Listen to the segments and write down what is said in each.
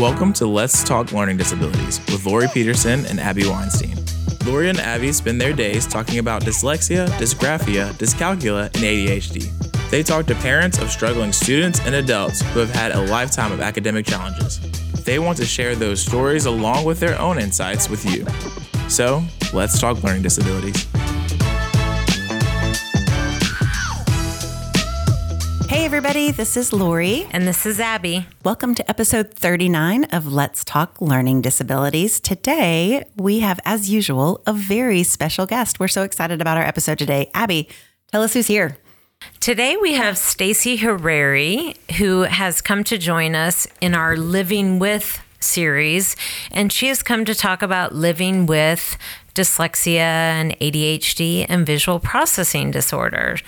Welcome to Let's Talk Learning Disabilities with Lori Peterson and Abby Weinstein. Lori and Abby spend their days talking about dyslexia, dysgraphia, dyscalculia, and ADHD. They talk to parents of struggling students and adults who have had a lifetime of academic challenges. They want to share those stories along with their own insights with you. So, let's talk learning disabilities. Everybody, this is Lori. And this is Abby. Welcome to episode 39 of Let's Talk Learning Disabilities. Today, we have, as usual, a very special guest. We're so excited about our episode today. Abby, tell us who's here. Today we have Stacy Harari, who has come to join us in our Living With series, and she has come to talk about living with dyslexia and ADHD and visual processing disorder.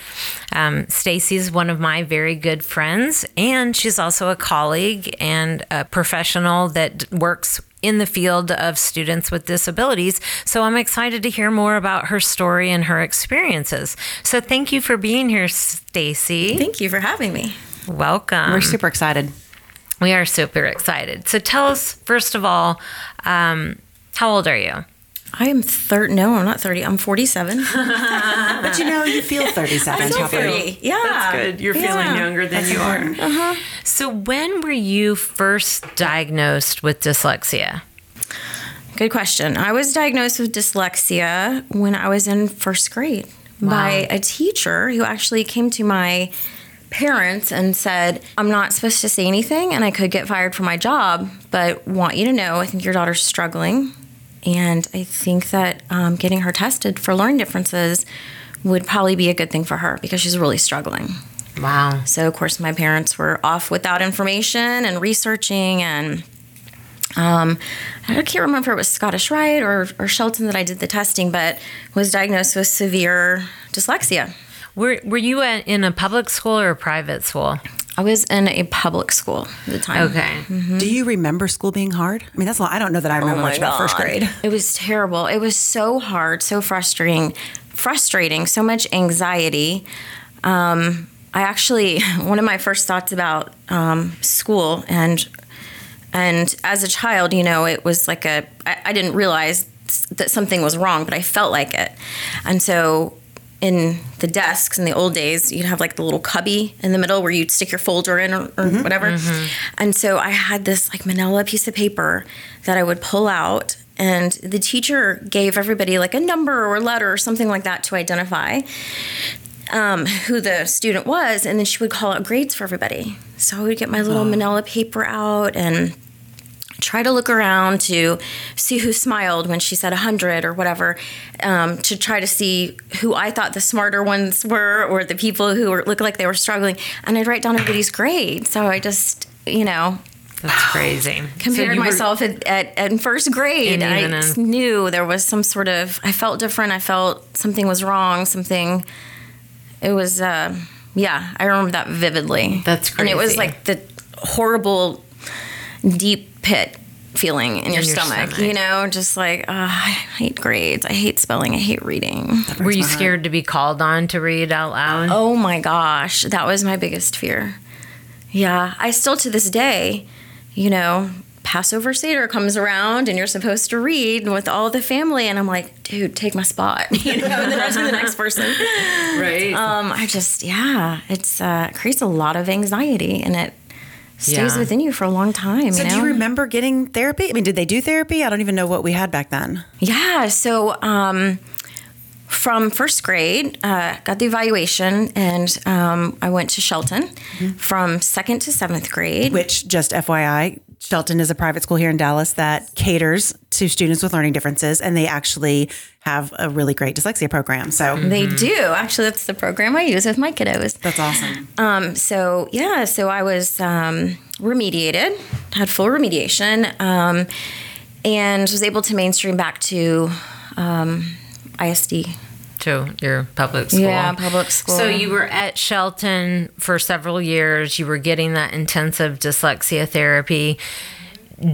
Um, Stacy's one of my very good friends, and she's also a colleague and a professional that works in the field of students with disabilities. So I'm excited to hear more about her story and her experiences. So thank you for being here, Stacy. Thank you for having me. Welcome. We're super excited. We are super excited. So tell us, first of all, um, how old are you? I am 30. No, I'm not 30. I'm 47. but you know, you feel 37. I feel 30. Yeah. That's good. You're Yeah. feeling younger than you are. Uh-huh. So when were you first diagnosed with dyslexia? Good question. I was diagnosed with dyslexia when I was in first grade by a teacher who actually came to my parents and said, I'm not supposed to say anything and I could get fired from my job, but want you to know I think your daughter's struggling. And I think that um, getting her tested for learning differences would probably be a good thing for her because she's really struggling. Wow. So, of course, my parents were off without information and researching. And um, I can't remember if it was Scottish Rite or, or Shelton that I did the testing, but was diagnosed with severe dyslexia. Were, were you at, in a public school or a private school? I was in a public school at the time. Okay. Do you remember school being hard? I mean, that's a lot. I don't know that I remember Oh my much about first grade. It was terrible. It was so hard, so frustrating, frustrating, so much anxiety. Um, I actually, one of my first thoughts about um, school and and as a child, you know, it was like a I, I didn't realize that something was wrong, but I felt like it, and so. In the desks in the old days, you'd have like the little cubby in the middle where you'd stick your folder in or, or whatever. And so I had this like manila piece of paper that I would pull out and the teacher gave everybody like a number or a letter or something like that to identify um, who the student was and then she would call out grades for everybody. So i would get my little manila paper out and try to look around to see who smiled when she said 100 or whatever um, to try to see who i thought the smarter ones were or the people who were, looked like they were struggling and i'd write down everybody's grade so i just you know That's crazy. compared you were- myself at, at, at first grade. And And I even just knew there was some sort of, I felt different. I felt something was wrong, something, it was, uh, yeah, I remember that vividly. That's crazy. And it was like the horrible, deep pit feeling in, your, your stomach, stomach. you know, just like, uh, I hate grades. I hate spelling. I hate reading. Were you scared to be called on to read out loud? Oh my gosh, that was my biggest fear. Yeah, I still to this day, you know, Passover Seder comes around and you're supposed to read with all the family, and I'm like, dude, take my spot, you know, and then I to the next person. right. Um, I just, yeah, it's uh, it creates a lot of anxiety, and it stays Yeah. within you for a long time. So, you do you remember getting therapy? I mean, did they do therapy? I don't even know what we had back then. Yeah. So um, from first grade, uh, got the evaluation, and um, I went to Shelton. From second to seventh grade, Which, just FYI, Shelton is a private school here in Dallas that caters to students with learning differences, and they actually have a really great dyslexia program. So they do. Actually, that's the program I use with my kiddos. that's awesome. Um, so yeah, so I was um, remediated, had full remediation, um, and was able to mainstream back to um, ISD. To your public school. Yeah, public school. So you were at Shelton for several years. You were getting that intensive dyslexia therapy.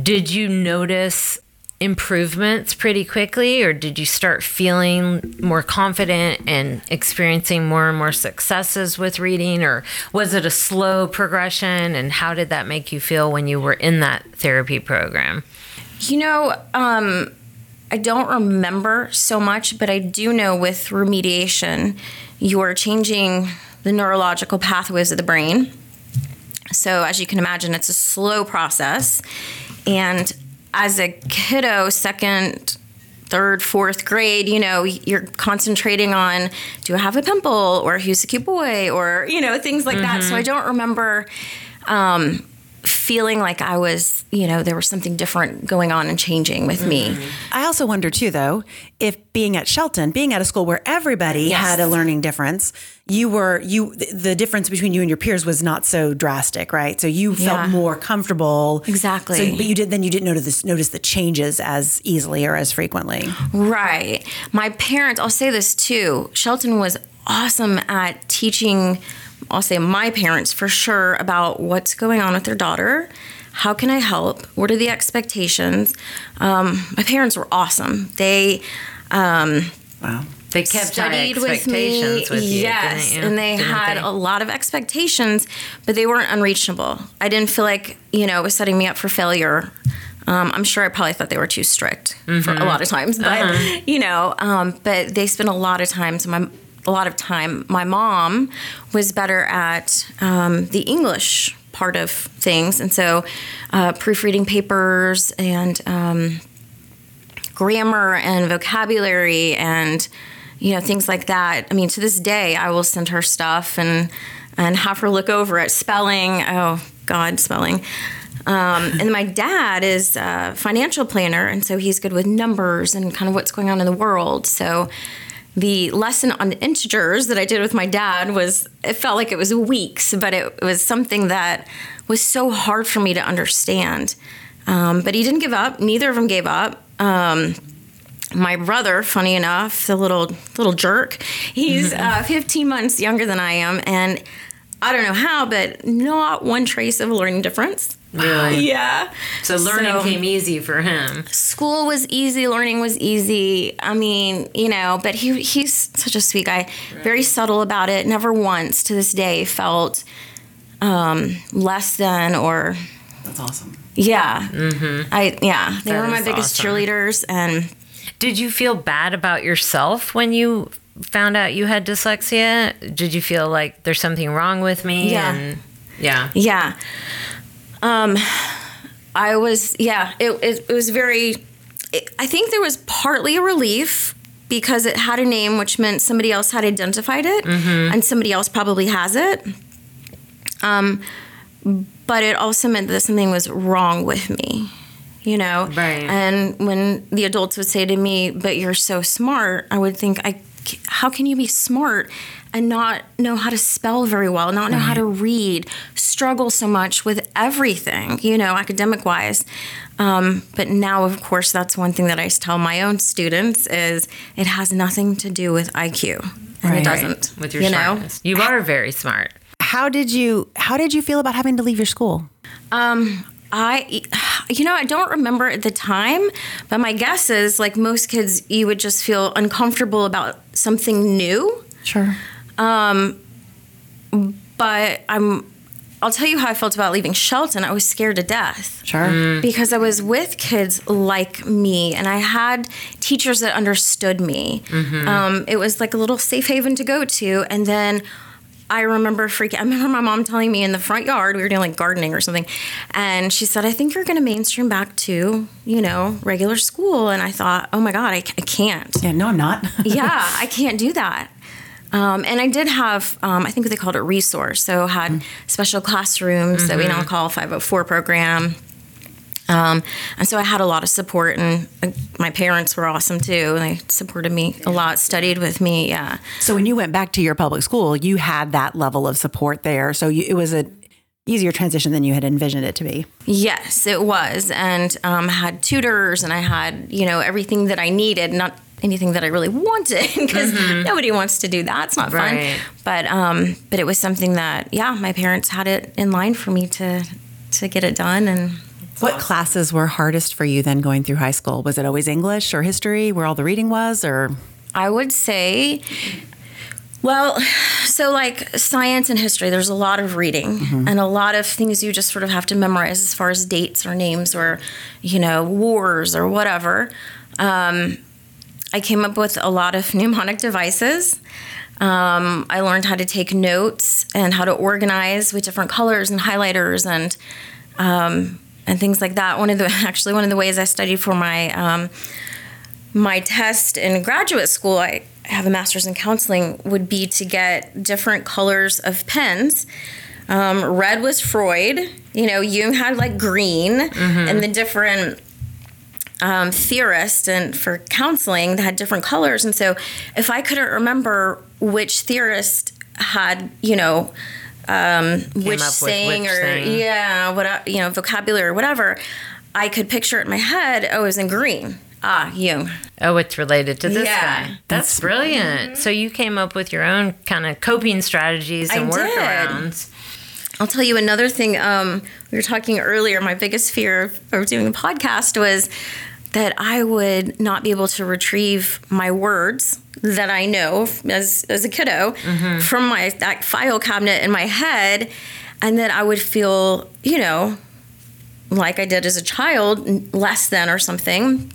Did you notice improvements pretty quickly, or did you start feeling more confident and experiencing more and more successes with reading, or was it a slow progression? And how did that make you feel when you were in that therapy program? You know, um, I don't remember so much, but I do know with remediation, you're changing the neurological pathways of the brain. So, as you can imagine, it's a slow process. And as a kiddo, second, third, fourth grade, you know, you're concentrating on do I have a pimple or who's a cute boy or, you know, things like mm-hmm. that. So I don't remember um, feeling like I was, you know, there was something different going on and changing with mm-hmm. me. I also wonder too, though, if being at Shelton, being at a school where everybody yes. had a learning difference, you were you the difference between you and your peers was not so drastic, right? So you felt yeah. more comfortable. Exactly. So, but you did then you didn't notice notice the changes as easily or as frequently. Right. My parents, I'll say this too. Shelton was awesome at teaching I'll say my parents for sure about what's going on with their daughter. How can I help? What are the expectations? Um, my parents were awesome. They, um, wow. They kept studied with me. With you, yes, and they didn't had they? a lot of expectations, but they weren't unreachable. I didn't feel like you know it was setting me up for failure. Um, I'm sure I probably thought they were too strict mm-hmm. for a lot of times, but uh-huh. you know, um, but they spent a lot of time. So my a lot of time. My mom was better at um, the English part of things, and so uh, proofreading papers and um, grammar and vocabulary and you know things like that. I mean, to this day, I will send her stuff and and have her look over it. Spelling, oh God, spelling. Um, and my dad is a financial planner, and so he's good with numbers and kind of what's going on in the world. So the lesson on integers that I did with my dad was it felt like it was weeks, but it was something that was so hard for me to understand. Um, but he didn't give up. Neither of them gave up. Um, my brother, funny enough, the little little jerk, he's uh, 15 months younger than I am, and I don't know how, but not one trace of a learning difference. Really? yeah. So learning so, came easy for him. School was easy, learning was easy. I mean, you know, but he he's such a sweet guy, right. very subtle about it. Never once to this day felt um, less than or. That's awesome. Yeah. Mm-hmm. I yeah. They that were my biggest awesome. cheerleaders and. Did you feel bad about yourself when you found out you had dyslexia? Did you feel like there's something wrong with me? Yeah. And, yeah. Yeah. Um, I was, yeah, it, it, it was very, it, I think there was partly a relief because it had a name, which meant somebody else had identified it mm-hmm. and somebody else probably has it. Um, but it also meant that something was wrong with me, you know? Right. And when the adults would say to me, but you're so smart, I would think, I, how can you be smart and not know how to spell very well, not know right. how to read, struggle so much with everything, you know, academic wise. Um, but now, of course, that's one thing that I tell my own students is it has nothing to do with IQ, and right. it doesn't. With your you smartness, know? you are very smart. How did you How did you feel about having to leave your school? Um, I, you know, I don't remember at the time, but my guess is like most kids, you would just feel uncomfortable about something new. Sure. Um, but I'm I'll tell you how I felt about leaving Shelton. I was scared to death. Sure. Mm. Because I was with kids like me and I had teachers that understood me. Mm-hmm. Um, it was like a little safe haven to go to. And then I remember freaking, I remember my mom telling me in the front yard, we were doing like gardening or something. And she said, I think you're going to mainstream back to, you know, regular school. And I thought, oh my God, I, I can't. Yeah, no, I'm not. yeah, I can't do that. Um, and I did have, um, I think they called it resource. So had mm-hmm. special classrooms mm-hmm. that we now mm-hmm. call 504 program. Um, and so I had a lot of support, and uh, my parents were awesome too. They supported me a lot, studied with me. Yeah. So when you went back to your public school, you had that level of support there. So you, it was a easier transition than you had envisioned it to be. Yes, it was, and um, had tutors, and I had you know everything that I needed. Not anything that I really wanted because mm-hmm. nobody wants to do that. It's not right. fun. But um, but it was something that yeah, my parents had it in line for me to to get it done and What classes were hardest for you then going through high school? Was it always English or history where all the reading was or I would say, well, so like science and history, there's a lot of reading and a lot of things you just sort of have to memorize as far as dates or names or, you know, wars or whatever. Um, I came up with a lot of mnemonic devices. Um, I learned how to take notes and how to organize with different colors and highlighters and um, and things like that. One of the actually one of the ways I studied for my um, my test in graduate school, I have a master's in counseling, would be to get different colors of pens. Um, red was Freud. You know, Jung had like green, and the different um, theorists and for counseling that had different colors. And so, if I couldn't remember which theorist had, you know, um, which saying which or saying. yeah, what you know, vocabulary or whatever, I could picture it in my head. Oh, it was in green. Ah, you. Oh, it's related to this Yeah. guy. That's, brilliant. So you came up with your own kind of coping strategies I and did. workarounds. I'll tell you another thing. Um, we were talking earlier. My biggest fear of, of doing a podcast was that I would not be able to retrieve my words that I know as as a kiddo mm-hmm. from my that file cabinet in my head, and that I would feel, you know, like I did as a child, less than or something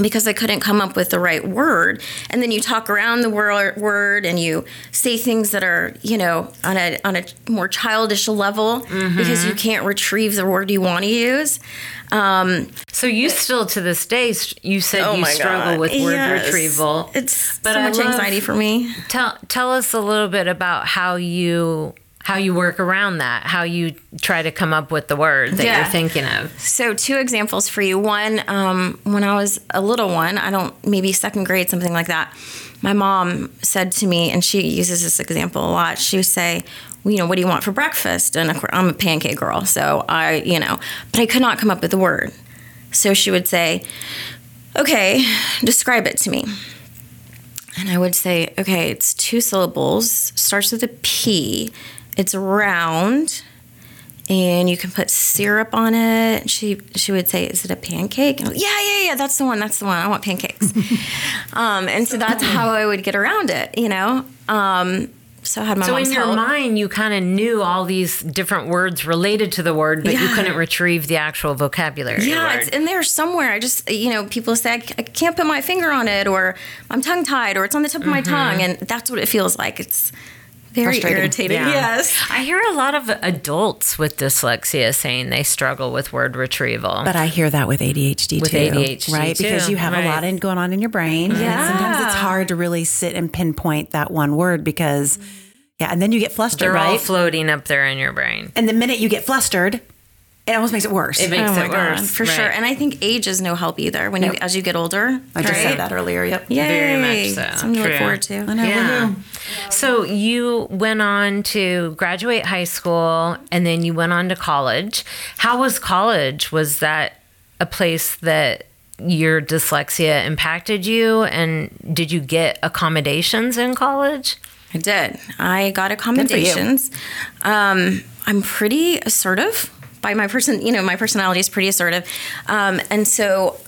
because I couldn't come up with the right word. And then you talk around the wor- word and you say things that are, you know, on a on a more childish level because you can't retrieve the word you want to use. Um, So you still to this day, you said oh you struggle God. with word Yes. retrieval. It's But so much love- anxiety for me. Tell tell us a little bit about how you how you work around that, how you try to come up with the word that Yeah. you're thinking of. So, two examples for you. One, um, when I was a little one, I don't, maybe second grade, something like that, my mom said to me, and she uses this example a lot, she would say, well, you know, what do you want for breakfast? And of course, I'm a pancake girl, so I, you know, but I could not come up with the word. So she would say, okay, describe it to me. And I would say, okay, it's two syllables, starts with a P, it's round, and you can put syrup on it. She she would say, "Is it a pancake?" And I yeah, yeah, yeah. That's the one. That's the one. I want pancakes. um, and so that's how I would get around it. You know. Um, so I had my So in your help. mind, you kind of knew all these different words related to the word, but you couldn't retrieve the actual vocabulary. yeah, word. it's in there somewhere. I just, you know, people say I, can't put my finger on it, or I'm tongue tied, or it's on the tip of my tongue, and that's what it feels like. It's very irritating. Yeah. Yes. I hear a lot of adults with dyslexia saying they struggle with word retrieval. But I hear that with ADHD With too, ADHD right? too, Because you have right. a lot in, going on in your brain. and sometimes it's hard to really sit and pinpoint that one word because, yeah, and then you get flustered, They're all right? floating up there in your brain. and the minute you get flustered, it almost makes it worse. It makes oh my it God, worse. for right. sure. And I think age is no help either. When you as you get older, I just right? said that earlier. Yep. Yay. Very much so. Something to look forward to. Yeah. So you went on to graduate high school and then you went on to college. How was college? Was that a place that your dyslexia impacted you? And did you get accommodations in college? I did. I got accommodations. Um, I'm pretty assertive by my person. You know, my personality is pretty assertive, um, and so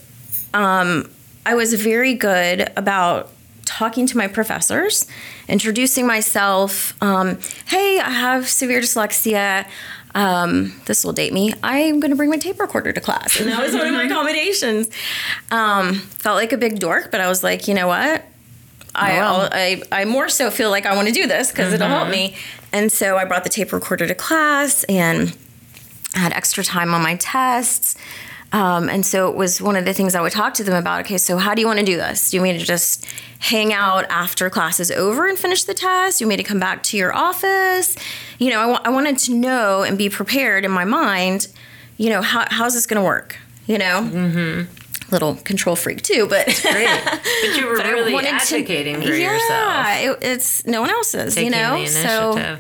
um, I was very good about talking to my professors, introducing myself. Um, hey, I have severe dyslexia. Um, this will date me. I'm going to bring my tape recorder to class, and that was one of my accommodations. Um, felt like a big dork, but I was like, you know what? I, I'll, I I more so feel like I want to do this because it'll help me. And so I brought the tape recorder to class and I had extra time on my tests. Um, and so it was one of the things I would talk to them about. Okay, so how do you want to do this? Do you want me to just hang out after class is over and finish the test? Do you want me to come back to your office? You know, I wanted to know and be prepared in my mind. You know, how, how's this going to work? You know, mm-hmm. little control freak too, but Great. But you were but I really wanted to- advocating for yeah, yourself. it, it's no one else's, Taking you know. So.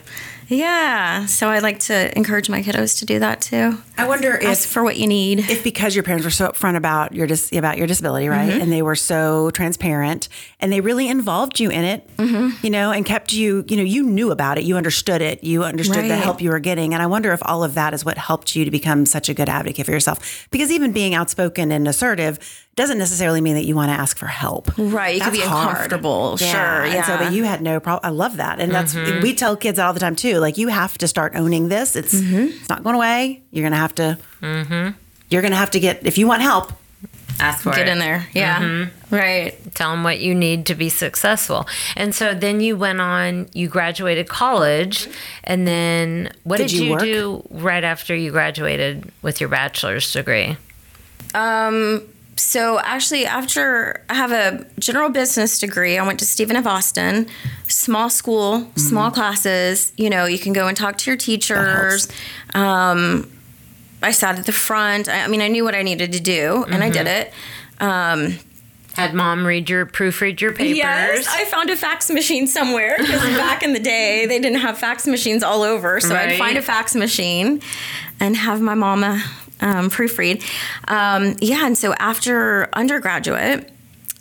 Yeah. So I like to encourage my kiddos to do that too. I wonder Ask if for what you need. if because your parents were so upfront about your dis- about your disability, right, Mm-hmm. and they were so transparent, and they really involved you in it, Mm-hmm. you know, and kept you, you know, you knew about it, you understood it, you understood the help you were getting, and I wonder if all of that is what helped you to become such a good advocate for yourself. Because even being outspoken and assertive doesn't necessarily mean that you want to ask for help. Right, you could be hard. uncomfortable, sure, And so, but you had no problem. I love that, and that's Mm-hmm. we tell kids that all the time too. Like you have to start owning this. It's Mm-hmm. it's not going away. You're gonna have to. Mm-hmm. You're gonna have to get if you want help. Ask for Get it. in there. Yeah. Right. Tell them what you need to be successful. And so then you went on, you graduated college, and then what Did did, you you, do right after you graduated with your bachelor's degree? Um, so actually, after I have a general business degree, I went to Stephen F. Austin, small school, Mm-hmm. small classes. You know, you can go and talk to your teachers. Um, I sat at the front. I, I mean, I knew what I needed to do, and I did it. Um, Had mom read your proofread your papers? Yes, I found a fax machine somewhere because back in the day they didn't have fax machines all over. So I'd find a fax machine and have my mama um, proofread. Um, yeah, and so after undergraduate,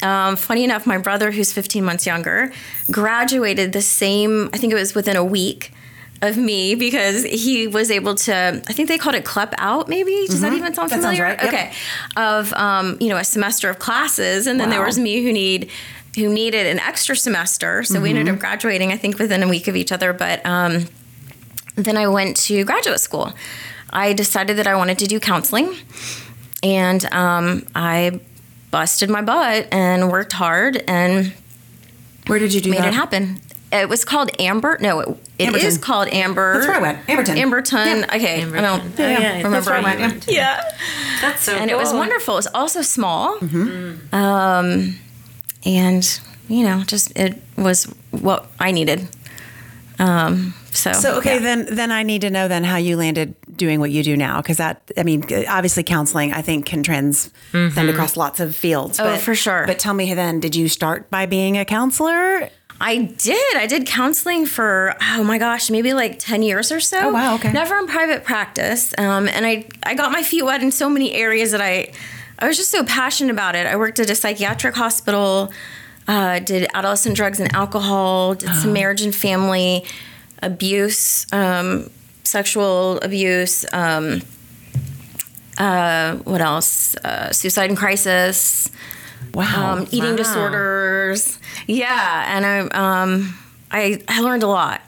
um, funny enough, my brother, who's 15 months younger, graduated the same. I think it was within a week. Of me because he was able to, I think they called it CLEP out, maybe. Does that even sound Mm-hmm. That familiar? right, yep. Okay, of um, you know a semester of classes, and then there was me who need who needed an extra semester. So we ended Mm-hmm. up graduating, I think, within a week of each other. But um, then I went to graduate school. I decided that I wanted to do counseling, and um, I busted my butt and worked hard and Where did you do made that? it happen. It was called Amber. No, it, it is called Amber. That's where I went. Amberton. Amberton. Yeah. Okay. I don't Oh, yeah, remember. that's where I went, yeah. Yeah That's so and it was wonderful. It was also small, Hmm. um, and you know, just it was what I needed. Um, so, So okay, yeah. then then I need to know then how you landed doing what you do now because that I mean obviously counseling I think can transcend across lots of fields. Oh, for sure. But tell me then, did you start by being a counselor? I did. I did counseling for oh my gosh, maybe like ten years or so. Oh, wow, okay. Never in private practice, um, and I I got my feet wet in so many areas that I I was just so passionate about it. I worked at a psychiatric hospital, uh, did adolescent drugs and alcohol, did some marriage and family abuse, um, sexual abuse. Um, uh, what else? Uh, suicide and crisis Wow. um, eating Wow. disorders. Yeah, and I um, I I learned a lot,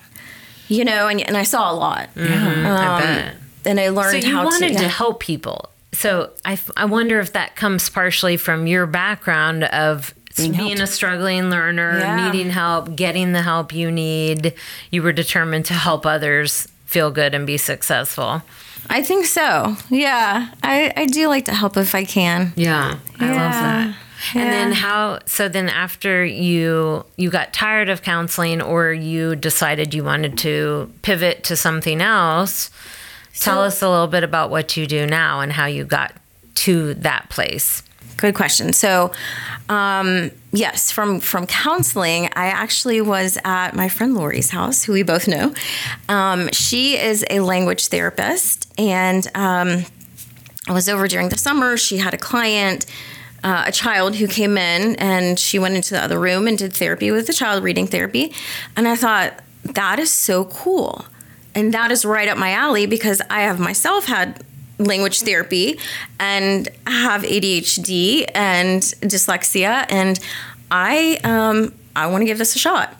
you know, and, and I saw a lot, I bet. and I learned So learned you how wanted to. to yeah. help people. So I, I wonder if that comes partially from your background of Being being, a struggling learner, Yeah. needing help, getting the help you need. You were determined to help others feel good and be successful. I think so. Yeah, I I do like to help if I can. Yeah, I love Yeah. And then how? So then after you you got tired of counseling, or you decided you wanted to pivot to something else. Tell us a little bit about what you do now and how you got to that place. Good question. So, um, yes, from from counseling, I actually was at my friend Lori's house, who we both know. Um, she is a language therapist, and um, I was over during the summer. She had a client, uh, a child who came in, and she went into the other room and did therapy with the child, reading therapy. And I thought that is so cool, and that is right up my alley because I have myself had language therapy and have ADHD and dyslexia, and I um, I want to give this a shot.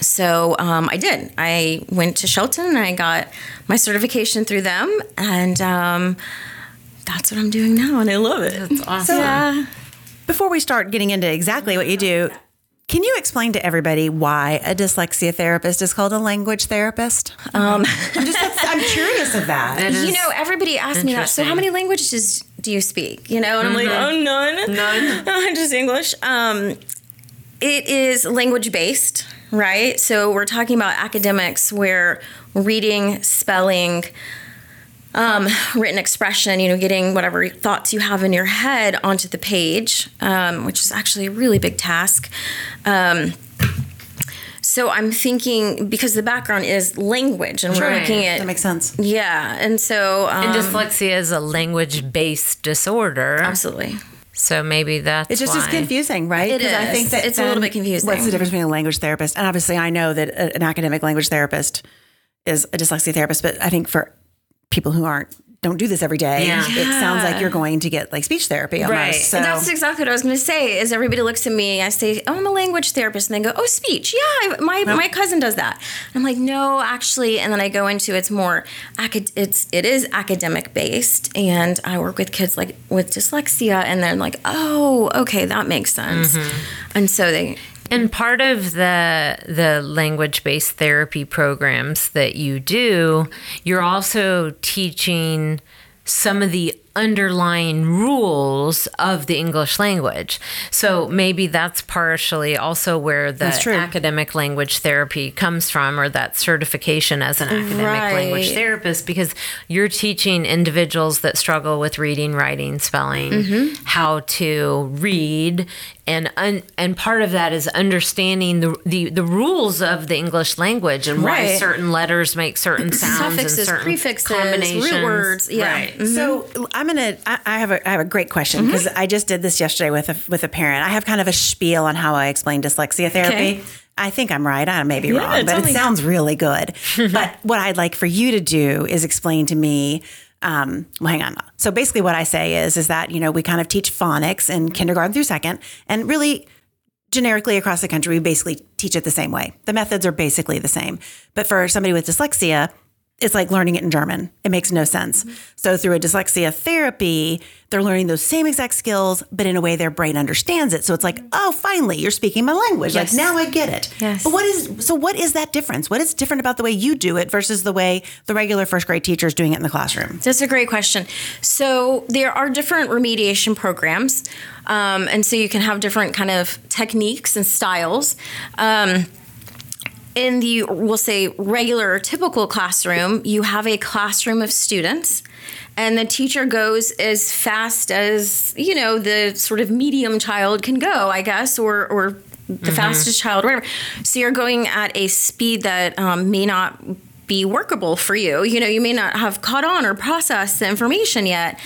So um, I did. I went to Shelton and I got my certification through them, and um, that's what I'm doing now, and I love it. That's awesome. Yeah. Before we start getting into exactly what you do, can you explain to everybody why a dyslexia therapist is called a language therapist? Um, I'm just I'm curious of that. That you know, everybody asks me that. So, how many languages do you speak? You know, and I'm like, oh, none, None. just English. Um, it is language based, right? So we're talking about academics where reading, spelling, um, written expression, you know, getting whatever thoughts you have in your head onto the page, um, which is actually a really big task. Um, so I'm thinking because the background is language, and we're Right. looking at That makes sense. yeah, and so um, And dyslexia is a language based disorder. absolutely. So maybe that's it's just is why. confusing, right? It 'Cause I think that It's a little bit confusing. What's the difference between a language therapist? And obviously, I know that an academic language therapist is a dyslexia therapist, but I think for people who aren't don't do this every day, Yeah. it sounds like you're going to get like speech therapy almost. Right. So And that's exactly what I was going to say. Is everybody looks at me? I say, "Oh, I'm a language therapist," and they go, "Oh, speech? Yeah, I, my my cousin does that." I'm like, "No, actually," and then I go into it's more it's it is academic based, and I work with kids like with dyslexia, and they're like, "Oh, okay, that makes sense," mm-hmm. and so they And part of the the language based therapy programs that you do, you're also teaching some of the underlying rules of the English language. So maybe that's partially also where the academic language therapy comes from or that certification as an academic language therapist because you're teaching individuals that struggle with reading, writing, spelling, Mm-hmm. how to read and un, and part of that is understanding the, the the rules of the English language and why certain letters make certain sounds and Suffixes, certain prefixes, combinations. root words, yeah. Right. So mm-hmm. I'm gonna. I, I have a. I have a great question mm-hmm. because I just did this yesterday with a with a parent. I have kind of a spiel on how I explain dyslexia therapy. Okay. I think I'm right. I may be Yeah, wrong, but tell it sounds really good. but what I'd like for you to do is explain to me. Um, well, hang on. So basically, what I say is, is that you know we kind of teach phonics in kindergarten through second, and really generically across the country, we basically teach it the same way. The methods are basically the same. But for somebody with dyslexia, it's like learning it in German. It makes no sense. So through a dyslexia therapy, they're learning those same exact skills, but in a way their brain understands it. So it's like, oh, finally, you're speaking my language. Yes. Like now I get it. Yes. But what is so what is that difference? What is different about the way you do it versus the way the regular first grade teacher is doing it in the classroom? That's a great question. So there are different remediation programs, um, and so you can have different kind of techniques and styles. Um, in the we'll say regular or typical classroom, you have a classroom of students, and the teacher goes as fast as you know the sort of medium child can go, I guess, or or the fastest child, whatever. So you're going at a speed that um, may not be workable for you. You know, you may not have caught on or processed the information yet.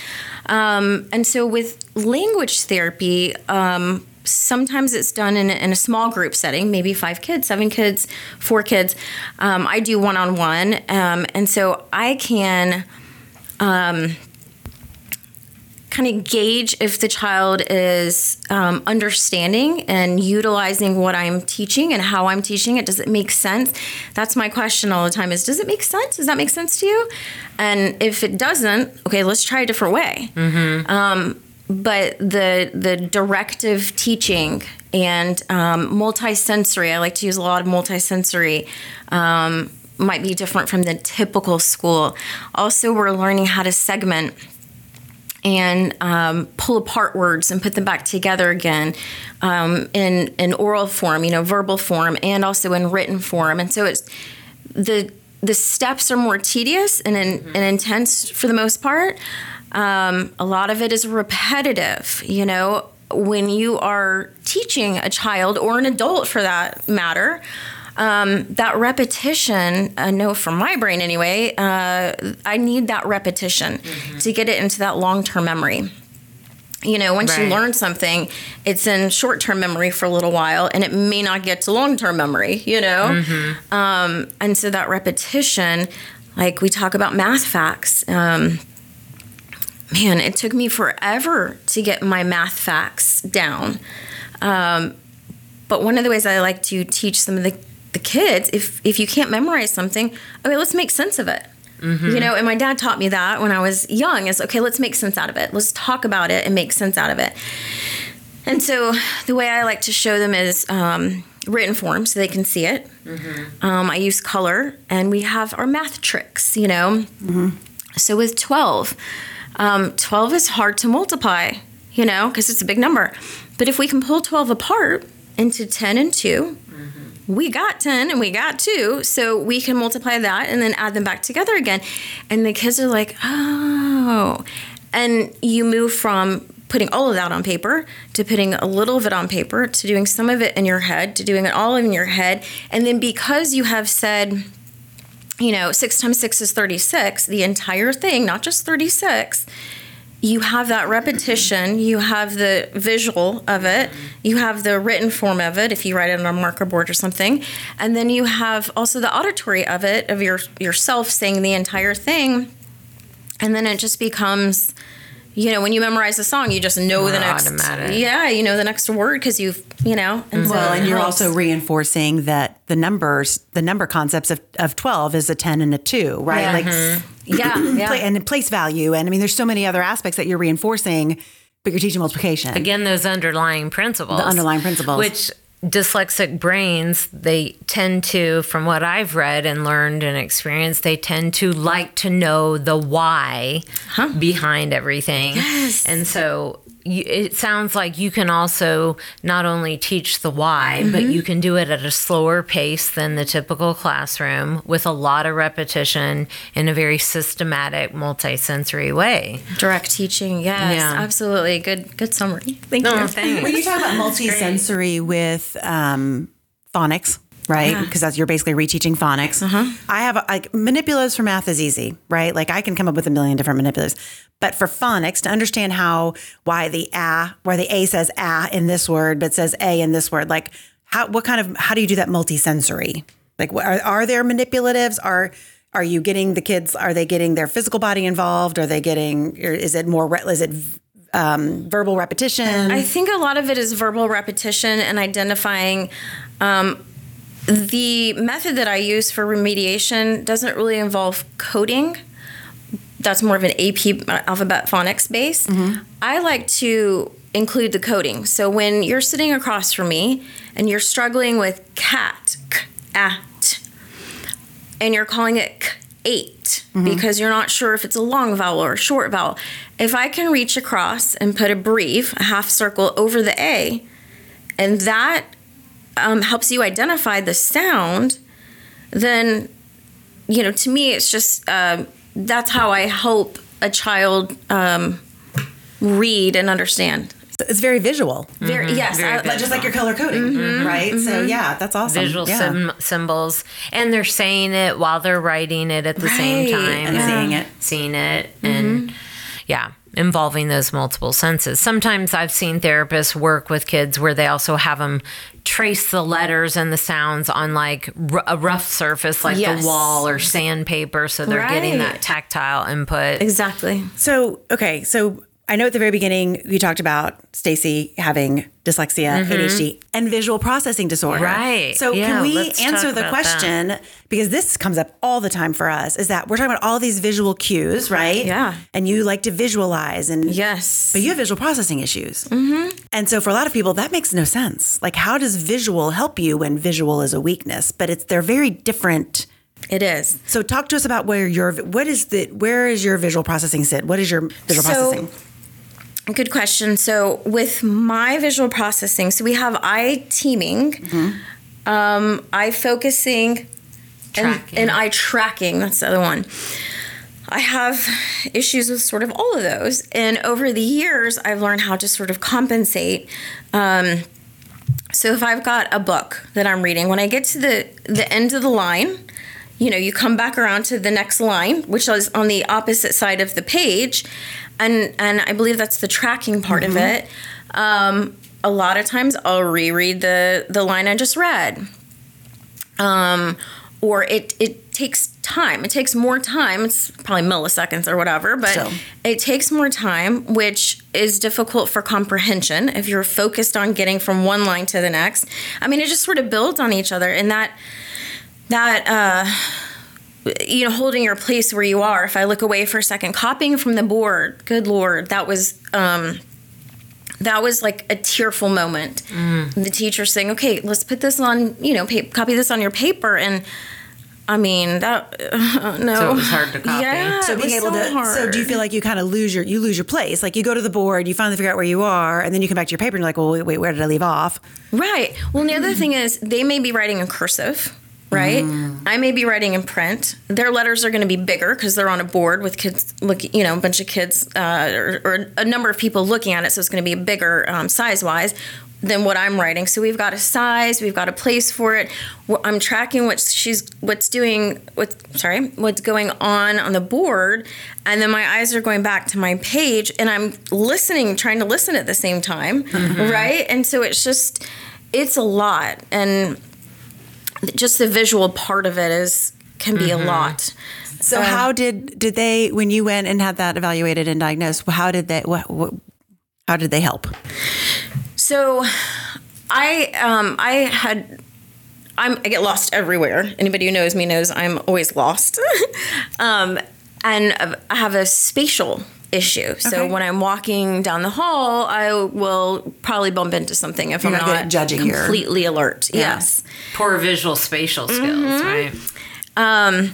Um, and so with language therapy, um, sometimes it's done in a, in a small group setting, maybe five kids, seven kids, four kids. Um, I do one on one. And so I can kind of gauge if the child is um, understanding and utilizing what I'm teaching and how I'm teaching it. Does it make sense? That's my question all the time is, does it make sense? Does that make sense to you? And if it doesn't, okay, let's try a different way. Um, but the the directive teaching and um, multisensory, I like to use a lot of multisensory, um, might be different from the typical school. Also, we're learning how to segment and um, pull apart words and put them back together again um, in in oral form, you know, verbal form, and also in written form. And so it's the the steps are more tedious and, in, and intense for the most part. Um, a lot of it is repetitive. You know, when you are teaching a child or an adult, for that matter. Um, that repetition, I know from my brain anyway, uh, I need that repetition to get it into that long term memory. You know, once you Right. learn something, it's in short term memory for a little while and it may not get to long term memory, you know? Um, and so that repetition, like we talk about math facts, um, man, it took me forever to get my math facts down. Um, but one of the ways I like to teach some of the, the kids, if if you can't memorize something, okay, let's make sense of it. You know, and my dad taught me that when I was young is okay, let's make sense out of it. Let's talk about it and make sense out of it. And so the way I like to show them is um, written form so they can see it. Um, I use color and we have our math tricks, you know. So with 12, um, 12 is hard to multiply, you know, because it's a big number. But if we can pull 12 apart into 10 and 2, we got 10 and we got 2. So we can multiply that and then add them back together again. And the kids are like, oh. And you move from putting all of that on paper to putting a little of it on paper to doing some of it in your head to doing it all in your head and then because you have said you know, six times six is 36, the entire thing, not just 36, you have that repetition, you have the visual of it, you have the written form of it if you write it on a marker board or something, and then you have also the auditory of it, of your yourself saying the entire thing. And then it just becomes you know, when you memorize a song, you just know More the next. Automatic. Yeah, you know the next word because you've, you know. And mm-hmm. well, and you're helps. also reinforcing that the numbers, the number concepts of, of twelve is a ten and a two, right? Yeah. Like, mm-hmm. yeah, yeah. and place value, and I mean, there's so many other aspects that you're reinforcing, but you're teaching multiplication. Again, those underlying principles. The underlying principles, which dyslexic brains, they tend to, from what I've read and learned and experienced, they tend to like to know the why huh? behind everything. Yes. And so you, it sounds like you can also not only teach the why, mm-hmm. but you can do it at a slower pace than the typical classroom with a lot of repetition in a very systematic, multisensory way. Direct teaching, yes, yeah. absolutely. Good, good summary. Thank no, you. Thanks. When you talk about multisensory with um, phonics, right? Because yeah. you're basically reteaching phonics. Uh-huh. I have like manipulatives for math is easy, right? Like I can come up with a million different manipulatives. But for phonics, to understand how why the a where the a says a in this word but says a in this word, like how what kind of how do you do that multisensory? Like are, are there manipulatives? Are are you getting the kids? Are they getting their physical body involved? Are they getting? Is it more? Is it um, verbal repetition? I think a lot of it is verbal repetition and identifying. Um, the method that I use for remediation doesn't really involve coding that's more of an AP alphabet phonics base. Mm-hmm. I like to include the coding. So when you're sitting across from me and you're struggling with cat, at, and you're calling it k, 8 mm-hmm. because you're not sure if it's a long vowel or a short vowel, if I can reach across and put a brief, a half circle over the A, and that um, helps you identify the sound, then, you know, to me, it's just. Uh, that's how I hope a child um, read and understand. It's very visual. Very mm-hmm. yes, very I, visual. just like your color coding, mm-hmm. right? Mm-hmm. So yeah, that's awesome. Visual yeah. sim- symbols, and they're saying it while they're writing it at the right. same time and yeah. seeing it, seeing it, and mm-hmm. yeah, involving those multiple senses. Sometimes I've seen therapists work with kids where they also have them trace the letters and the sounds on like r- a rough surface like yes. the wall or sandpaper so they're right. getting that tactile input. Exactly. So, okay, so I know at the very beginning you talked about Stacy having dyslexia, mm-hmm. ADHD, and visual processing disorder. Right. So yeah, can we answer the question that. because this comes up all the time for us is that we're talking about all these visual cues, right? Yeah. And you like to visualize and yes, but you have visual processing issues. Mm-hmm. And so for a lot of people that makes no sense. Like how does visual help you when visual is a weakness? But it's they're very different. It is. So talk to us about where your what is the where is your visual processing sit? What is your visual so, processing? Good question. So, with my visual processing, so we have eye teaming, mm-hmm. um, eye focusing, and, and, eye tracking. That's the other one. I have issues with sort of all of those. And over the years, I've learned how to sort of compensate. Um, so, if I've got a book that I'm reading, when I get to the, the end of the line, you know, you come back around to the next line, which is on the opposite side of the page and and I believe that's the tracking part mm-hmm. of it. Um, a lot of times I'll reread the the line I just read. Um, or it it takes time. It takes more time. It's probably milliseconds or whatever, but so. it takes more time, which is difficult for comprehension if you're focused on getting from one line to the next. I mean, it just sort of builds on each other, and that that uh, you know, holding your place where you are. If I look away for a second, copying from the board, good lord, that was um, that was like a tearful moment. Mm. The teacher saying, "Okay, let's put this on, you know, pa- copy this on your paper," and I mean that uh, no, so it was hard to copy. Yeah, so being able so to. Hard. So do you feel like you kind of lose your you lose your place? Like you go to the board, you finally figure out where you are, and then you come back to your paper and you're like, well, wait, wait where did I leave off? Right. Well, the other thing is they may be writing in cursive right? I may be writing in print. Their letters are going to be bigger because they're on a board with kids, look, you know, a bunch of kids uh, or, or a number of people looking at it. So it's going to be bigger um, size wise than what I'm writing. So we've got a size, we've got a place for it. I'm tracking what she's what's doing, what's sorry, what's going on on the board, and then my eyes are going back to my page, and I'm listening, trying to listen at the same time, mm-hmm. right? And so it's just, it's a lot, and just the visual part of it is can be mm-hmm. a lot. So um, how did did they when you went and had that evaluated and diagnosed? How did they what, what how did they help? So, I um I had I'm, I get lost everywhere. Anybody who knows me knows I'm always lost. um, and I have a spatial issue. So okay. when I'm walking down the hall, I will probably bump into something if You're I'm not, not judging completely here. alert. Yeah. Yes. Poor visual spatial skills, mm-hmm. right? Um,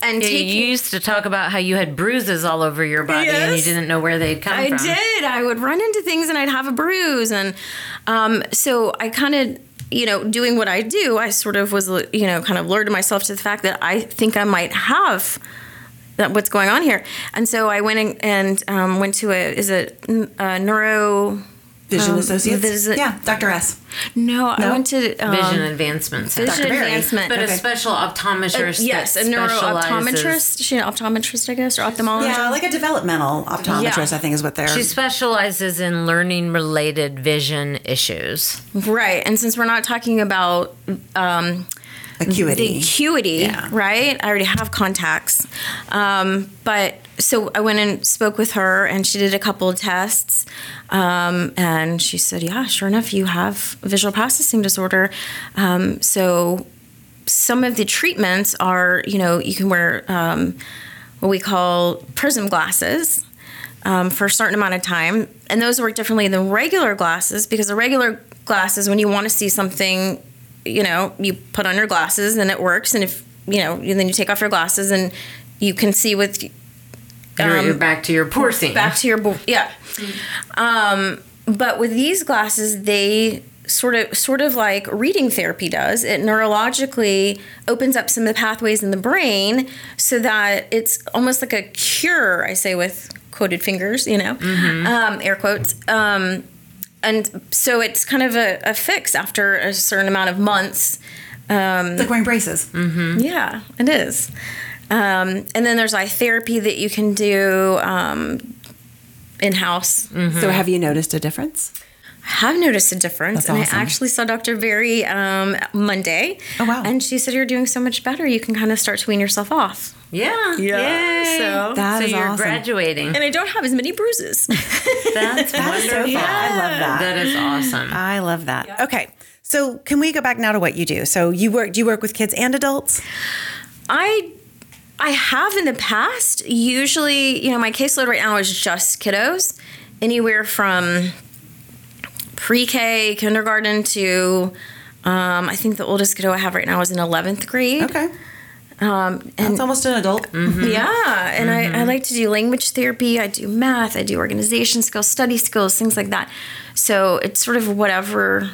and yeah, taking, you used to talk about how you had bruises all over your body yes, and you didn't know where they'd come I from. I did. I would run into things and I'd have a bruise, and um, so I kind of you know, doing what I do, I sort of was, you know, kind of lured myself to the fact that I think I might have that what's going on here. And so I went and, and um, went to a is it a neuro Vision um, Associates. Visit, yeah, Dr. S. No, no? I went to um, Vision Advancement. Vision Advancement, but okay. a special optometrist. Uh, yes, a neuro optometrist. She an optometrist, I guess, or ophthalmologist. Yeah, like a developmental optometrist. Yeah. I think is what they're. She specializes in learning related vision issues. Right, and since we're not talking about. Um, acuity. The acuity, yeah. right? I already have contacts. Um, but so I went and spoke with her, and she did a couple of tests. Um, and she said, Yeah, sure enough, you have visual processing disorder. Um, so some of the treatments are, you know, you can wear um, what we call prism glasses. Um, for a certain amount of time, and those work differently than regular glasses because the regular glasses, when you want to see something you know, you put on your glasses and it works. And if, you know, and then you take off your glasses and you can see with. Um, you're, you're back to your poor thing. Back to your, yeah. Um, but with these glasses, they sort of sort of like reading therapy does it neurologically opens up some of the pathways in the brain so that it's almost like a cure i say with quoted fingers you know mm-hmm. um, air quotes um, and so it's kind of a, a, fix after a certain amount of months. Um, like wearing braces. Mm-hmm. Yeah, it is. Um, and then there's eye therapy that you can do um, in house. Mm-hmm. So, have you noticed a difference? I have noticed a difference. That's and awesome. I actually saw Dr. Berry um, Monday. Oh, wow. And she said, You're doing so much better. You can kind of start to wean yourself off. Yeah. Yeah. Yay. So, that so is you're awesome. graduating. And I don't have as many bruises. That's wonderful. So yeah. I love that. That is awesome. I love that. Yeah. Okay. So can we go back now to what you do? So you work do you work with kids and adults? I I have in the past. Usually, you know, my caseload right now is just kiddos. Anywhere from pre-K, kindergarten to um, I think the oldest kiddo I have right now is in 11th grade. Okay. Um, and That's almost an adult. Mm-hmm. Yeah. And mm-hmm. I, I, like to do language therapy. I do math. I do organization skills, study skills, things like that. So it's sort of whatever,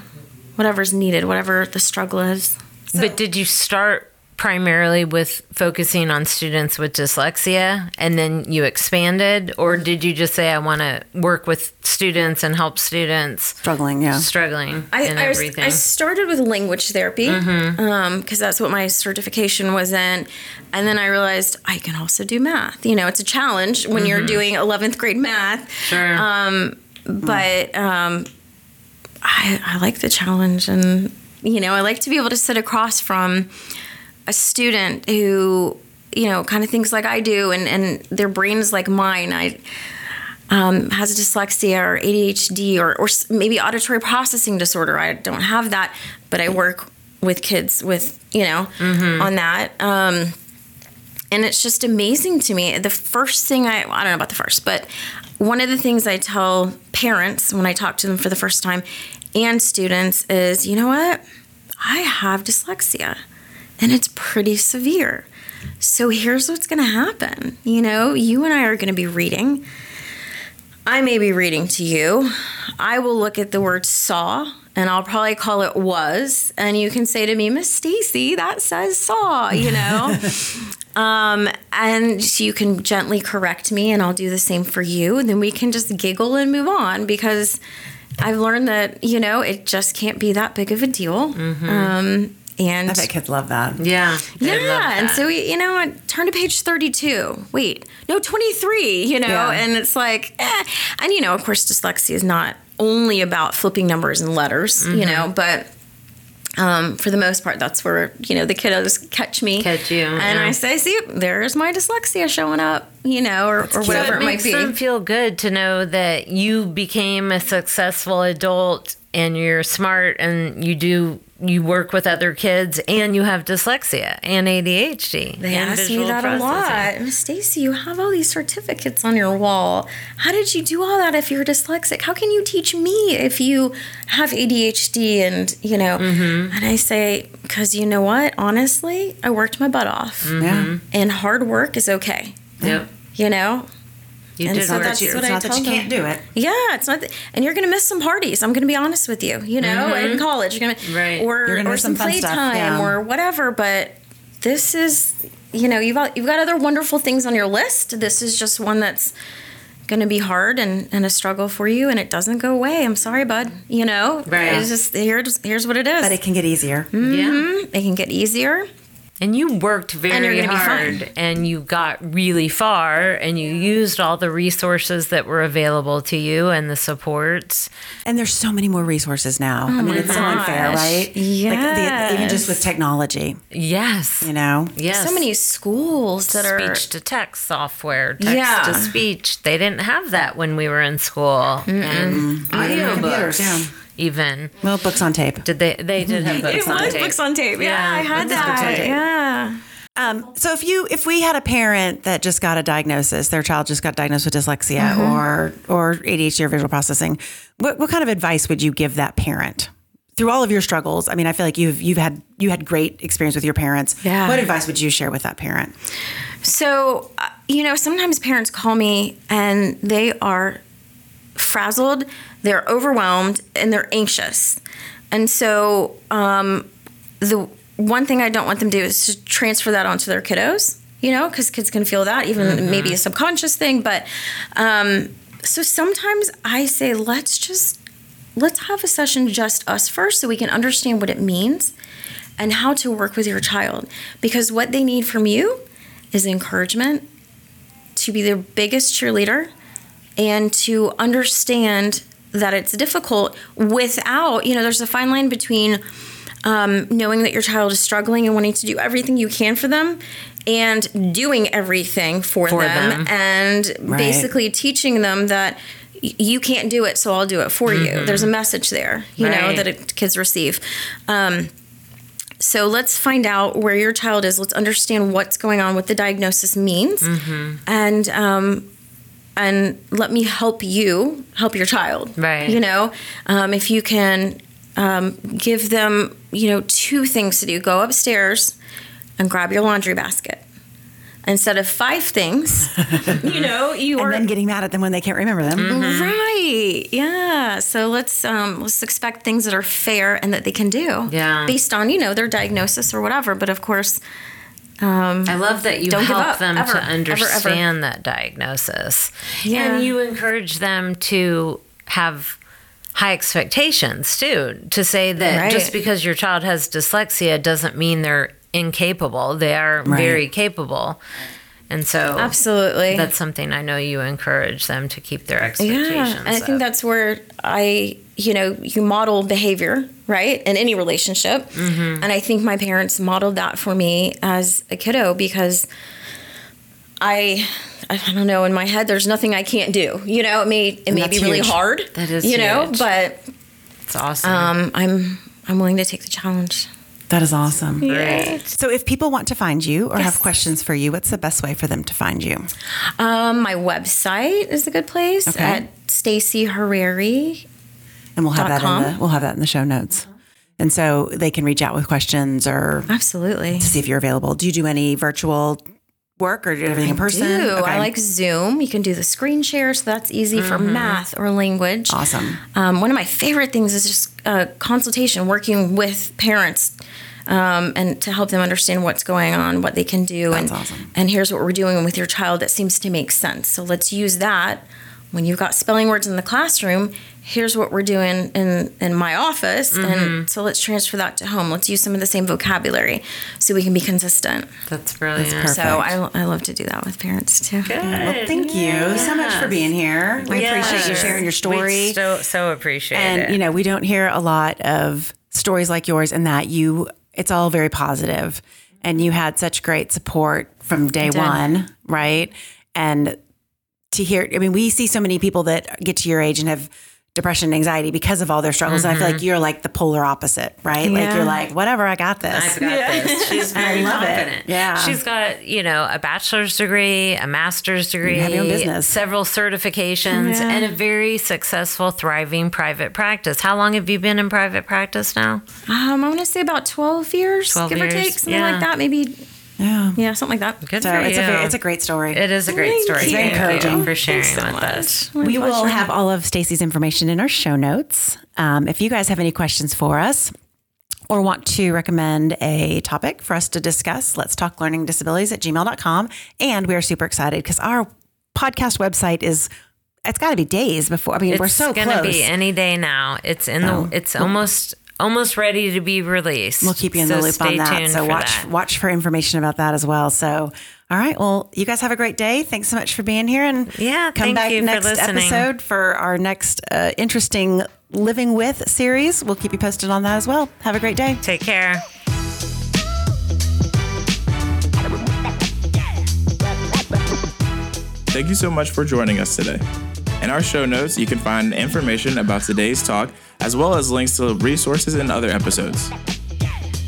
whatever's needed, whatever the struggle is. So. But did you start primarily with focusing on students with dyslexia and then you expanded or did you just say i want to work with students and help students struggling yeah struggling i, and I, everything. I started with language therapy because mm-hmm. um, that's what my certification was in and then i realized i can also do math you know it's a challenge when mm-hmm. you're doing 11th grade math sure um, but um, I, I like the challenge and you know i like to be able to sit across from a student who you know kind of thinks like I do, and and their brain is like mine. I um, has dyslexia or ADHD or or maybe auditory processing disorder. I don't have that, but I work with kids with you know mm-hmm. on that. Um, and it's just amazing to me. The first thing I, I don't know about the first, but one of the things I tell parents when I talk to them for the first time and students is, you know what? I have dyslexia and it's pretty severe. So here's what's going to happen. You know, you and I are going to be reading. I may be reading to you. I will look at the word saw and I'll probably call it was. And you can say to me, Miss Stacy, that says saw, you know? um, and you can gently correct me and I'll do the same for you. And then we can just giggle and move on because I've learned that, you know, it just can't be that big of a deal. Mm-hmm. Um, and I bet kids love that. Yeah. they love yeah, and so we, you know, I turn to page thirty-two. Wait, no, twenty-three. You know, Yeah. and it's like, eh. and you know, of course, dyslexia is not only about flipping numbers and letters. You know, but um, for the most part, that's where you know the kiddos catch me, Catch you, and yeah. I say, "See, there's my dyslexia showing up." You know, or, or cute. whatever it it, makes might be. them feel good to know that you became a successful adult and you're smart and you do you work with other kids and you have dyslexia and ADHD. They and ask me visual that a lot. Miss Stacy, you have all these certificates on your wall. How did you do all that if you're dyslexic? How can you teach me if you have ADHD and, you know? Mm-hmm. And I say, because you know what? Honestly, I worked my butt off. Yeah. And hard work is okay. Yep. You know? You And did so work. that's It's what I not that told you can't them. do it. Yeah, it's not, that, and you're gonna miss some parties. I'm gonna be honest with you. You know, in college, you're gonna Mm-hmm. Right. or You're gonna or miss some some fun stuff, playtime yeah. or whatever. But this is, you know, you've got, you've got other wonderful things on your list. This is just one that's gonna be hard and, and a struggle for you, and it doesn't go away. I'm sorry, bud. You know, Right. It's just here's here's what it is. But it can get easier. Yeah. Mhm. It can get easier. And you worked very you're gonna be fine. hard and you got really far and you used all the resources that were available to you and the supports. And there's so many more resources now. Oh I mean, it's so unfair, gosh. right? Like the, even just with technology, Yes. you know? Yes. So many schools that are speech to text software, text Yeah. to speech. They didn't have that when we were in school. And Computers, audiobooks, yeah. Even. Well, books on tape. Did they? They did have books it on was tape. books on tape. Yeah, Yeah, I had it books on that. tape. Yeah. Um, so if you if we had a parent that just got a diagnosis, their child just got diagnosed with dyslexia Mm-hmm. or or ADHD or visual processing, what what kind of advice would you give that parent? Through all of your struggles, I mean, I feel like you've you've had you had great experience with your parents. Yeah. What advice would you share with that parent? So, uh, you know, sometimes parents call me and they are frazzled, they're overwhelmed, and they're anxious. And so, um, the one thing I don't want them to do is to transfer that onto their kiddos, you know, because kids can feel that, even maybe a subconscious thing. But um, so sometimes I say, let's just let's have a session just us first so we can understand what it means and how to work with your child because what they need from you is encouragement to be their biggest cheerleader and to understand that it's difficult without you know there's a fine line between um, knowing that your child is struggling and wanting to do everything you can for them and doing everything for, For them, them. and Right. basically teaching them that you can't do it so i'll do it for you there's a message there you know that it, kids receive um, so let's find out where your child is. Let's understand what's going on, what the diagnosis means, and um, and let me help you help your child. Right. You know, um, if you can um, give them, you know, two things to do: go upstairs and grab your laundry basket. Instead of five things, you know, you And are then getting mad at them when they can't remember them. Right. Yeah. So let's um let's expect things that are fair and that they can do. Yeah. Based on, you know, their diagnosis or whatever. But of course, um I love that you help up, them ever, to ever, ever. understand that diagnosis. Yeah. And you encourage them to have high expectations too, to say that Right. just because your child has dyslexia doesn't mean they're incapable. They are Right. very capable. And so absolutely. that's something I know you encourage them to keep their expectations. yeah. And I think up. that's where I, you know, you model behavior, right? In any relationship. Mm-hmm. And I think my parents modeled that for me as a kiddo because I I don't know, in my head there's nothing I can't do. You know, it may it may be really hard. That is you know, but it's awesome. um I'm I'm willing to take the challenge. That is awesome. Great. So if people want to find you or have questions for you, what's the best way for them to find you? Um, my website is a good place Okay. at Stacy Harari. And we'll have Dot that in the we'll have that in the show notes. And so they can reach out with questions or Absolutely. to see if you're available. Do you do any virtual work or do everything in person? Do Okay. I like Zoom? You can do the screen share, so that's easy for math or language. Awesome. Um, one of my favorite things is just a consultation, working with parents. Um, and to help them understand what's going on, what they can do, That's and awesome. and here's what we're doing with your child that seems to make sense. So let's use that. When you've got spelling words in the classroom, here's what we're doing in in my office, Mm-hmm. and so let's transfer that to home. Let's use some of the same vocabulary, so we can be consistent. That's brilliant. perfect. So I, I love to do that with parents too. Good. Well, thank you so much for being here. We appreciate you sharing your story. We so, so appreciate and it. you know we don't hear a lot of stories like yours and that you it's all very positive and you had such great support from day one right and to hear i mean we see so many people that get to your age and have depression and anxiety because of all their struggles and i feel like you're like the polar opposite right like you're like whatever i got this I've got this. She's very love it. Yeah. She's got, you know, a bachelor's degree, a master's degree, have your own business. several certifications, Yeah. and a very successful, thriving private practice. How long have you been in private practice now? Um, I want to say about twelve years, 12 give or years, take, something yeah. like that. Maybe, yeah yeah, something like that. Good so for it's you. a very, it's a great story It is a great Thank story. It's very encouraging. for sharing Thanks so with us. My we will pleasure. have all of Stacy's information in our show notes. Um, if you guys have any questions for us or want to recommend a topic for us to discuss, let's talk learning disabilities at gmail.com. And we are super excited because our podcast website is, it's got to be days before. I mean, we're so gonna be any day now. It's in So- the. It's almost almost ready to be released. We'll keep you in so the loop stay on that. tuned So for watch that. watch for information about that as well. So all right, well, you guys have a great day. Thanks so much for being here, and Yeah, come thank back you next listening. episode for our next uh, interesting living with series. We'll keep you posted on that as well. Have a great day. Take care. Thank you so much for joining us today. In our show notes, you can find information about today's talk, as well as links to resources and other episodes.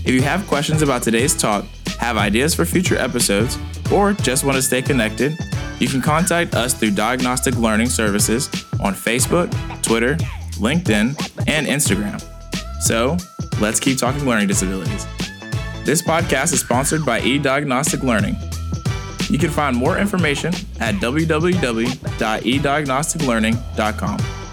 If you have questions about today's talk, have ideas for future episodes, or just want to stay connected, you can contact us through Diagnostic Learning Services on Facebook, Twitter, LinkedIn, and Instagram. So, let's keep talking learning disabilities. This podcast is sponsored by eDiagnostic Learning. You can find more information at www.ediagnosticlearning.com.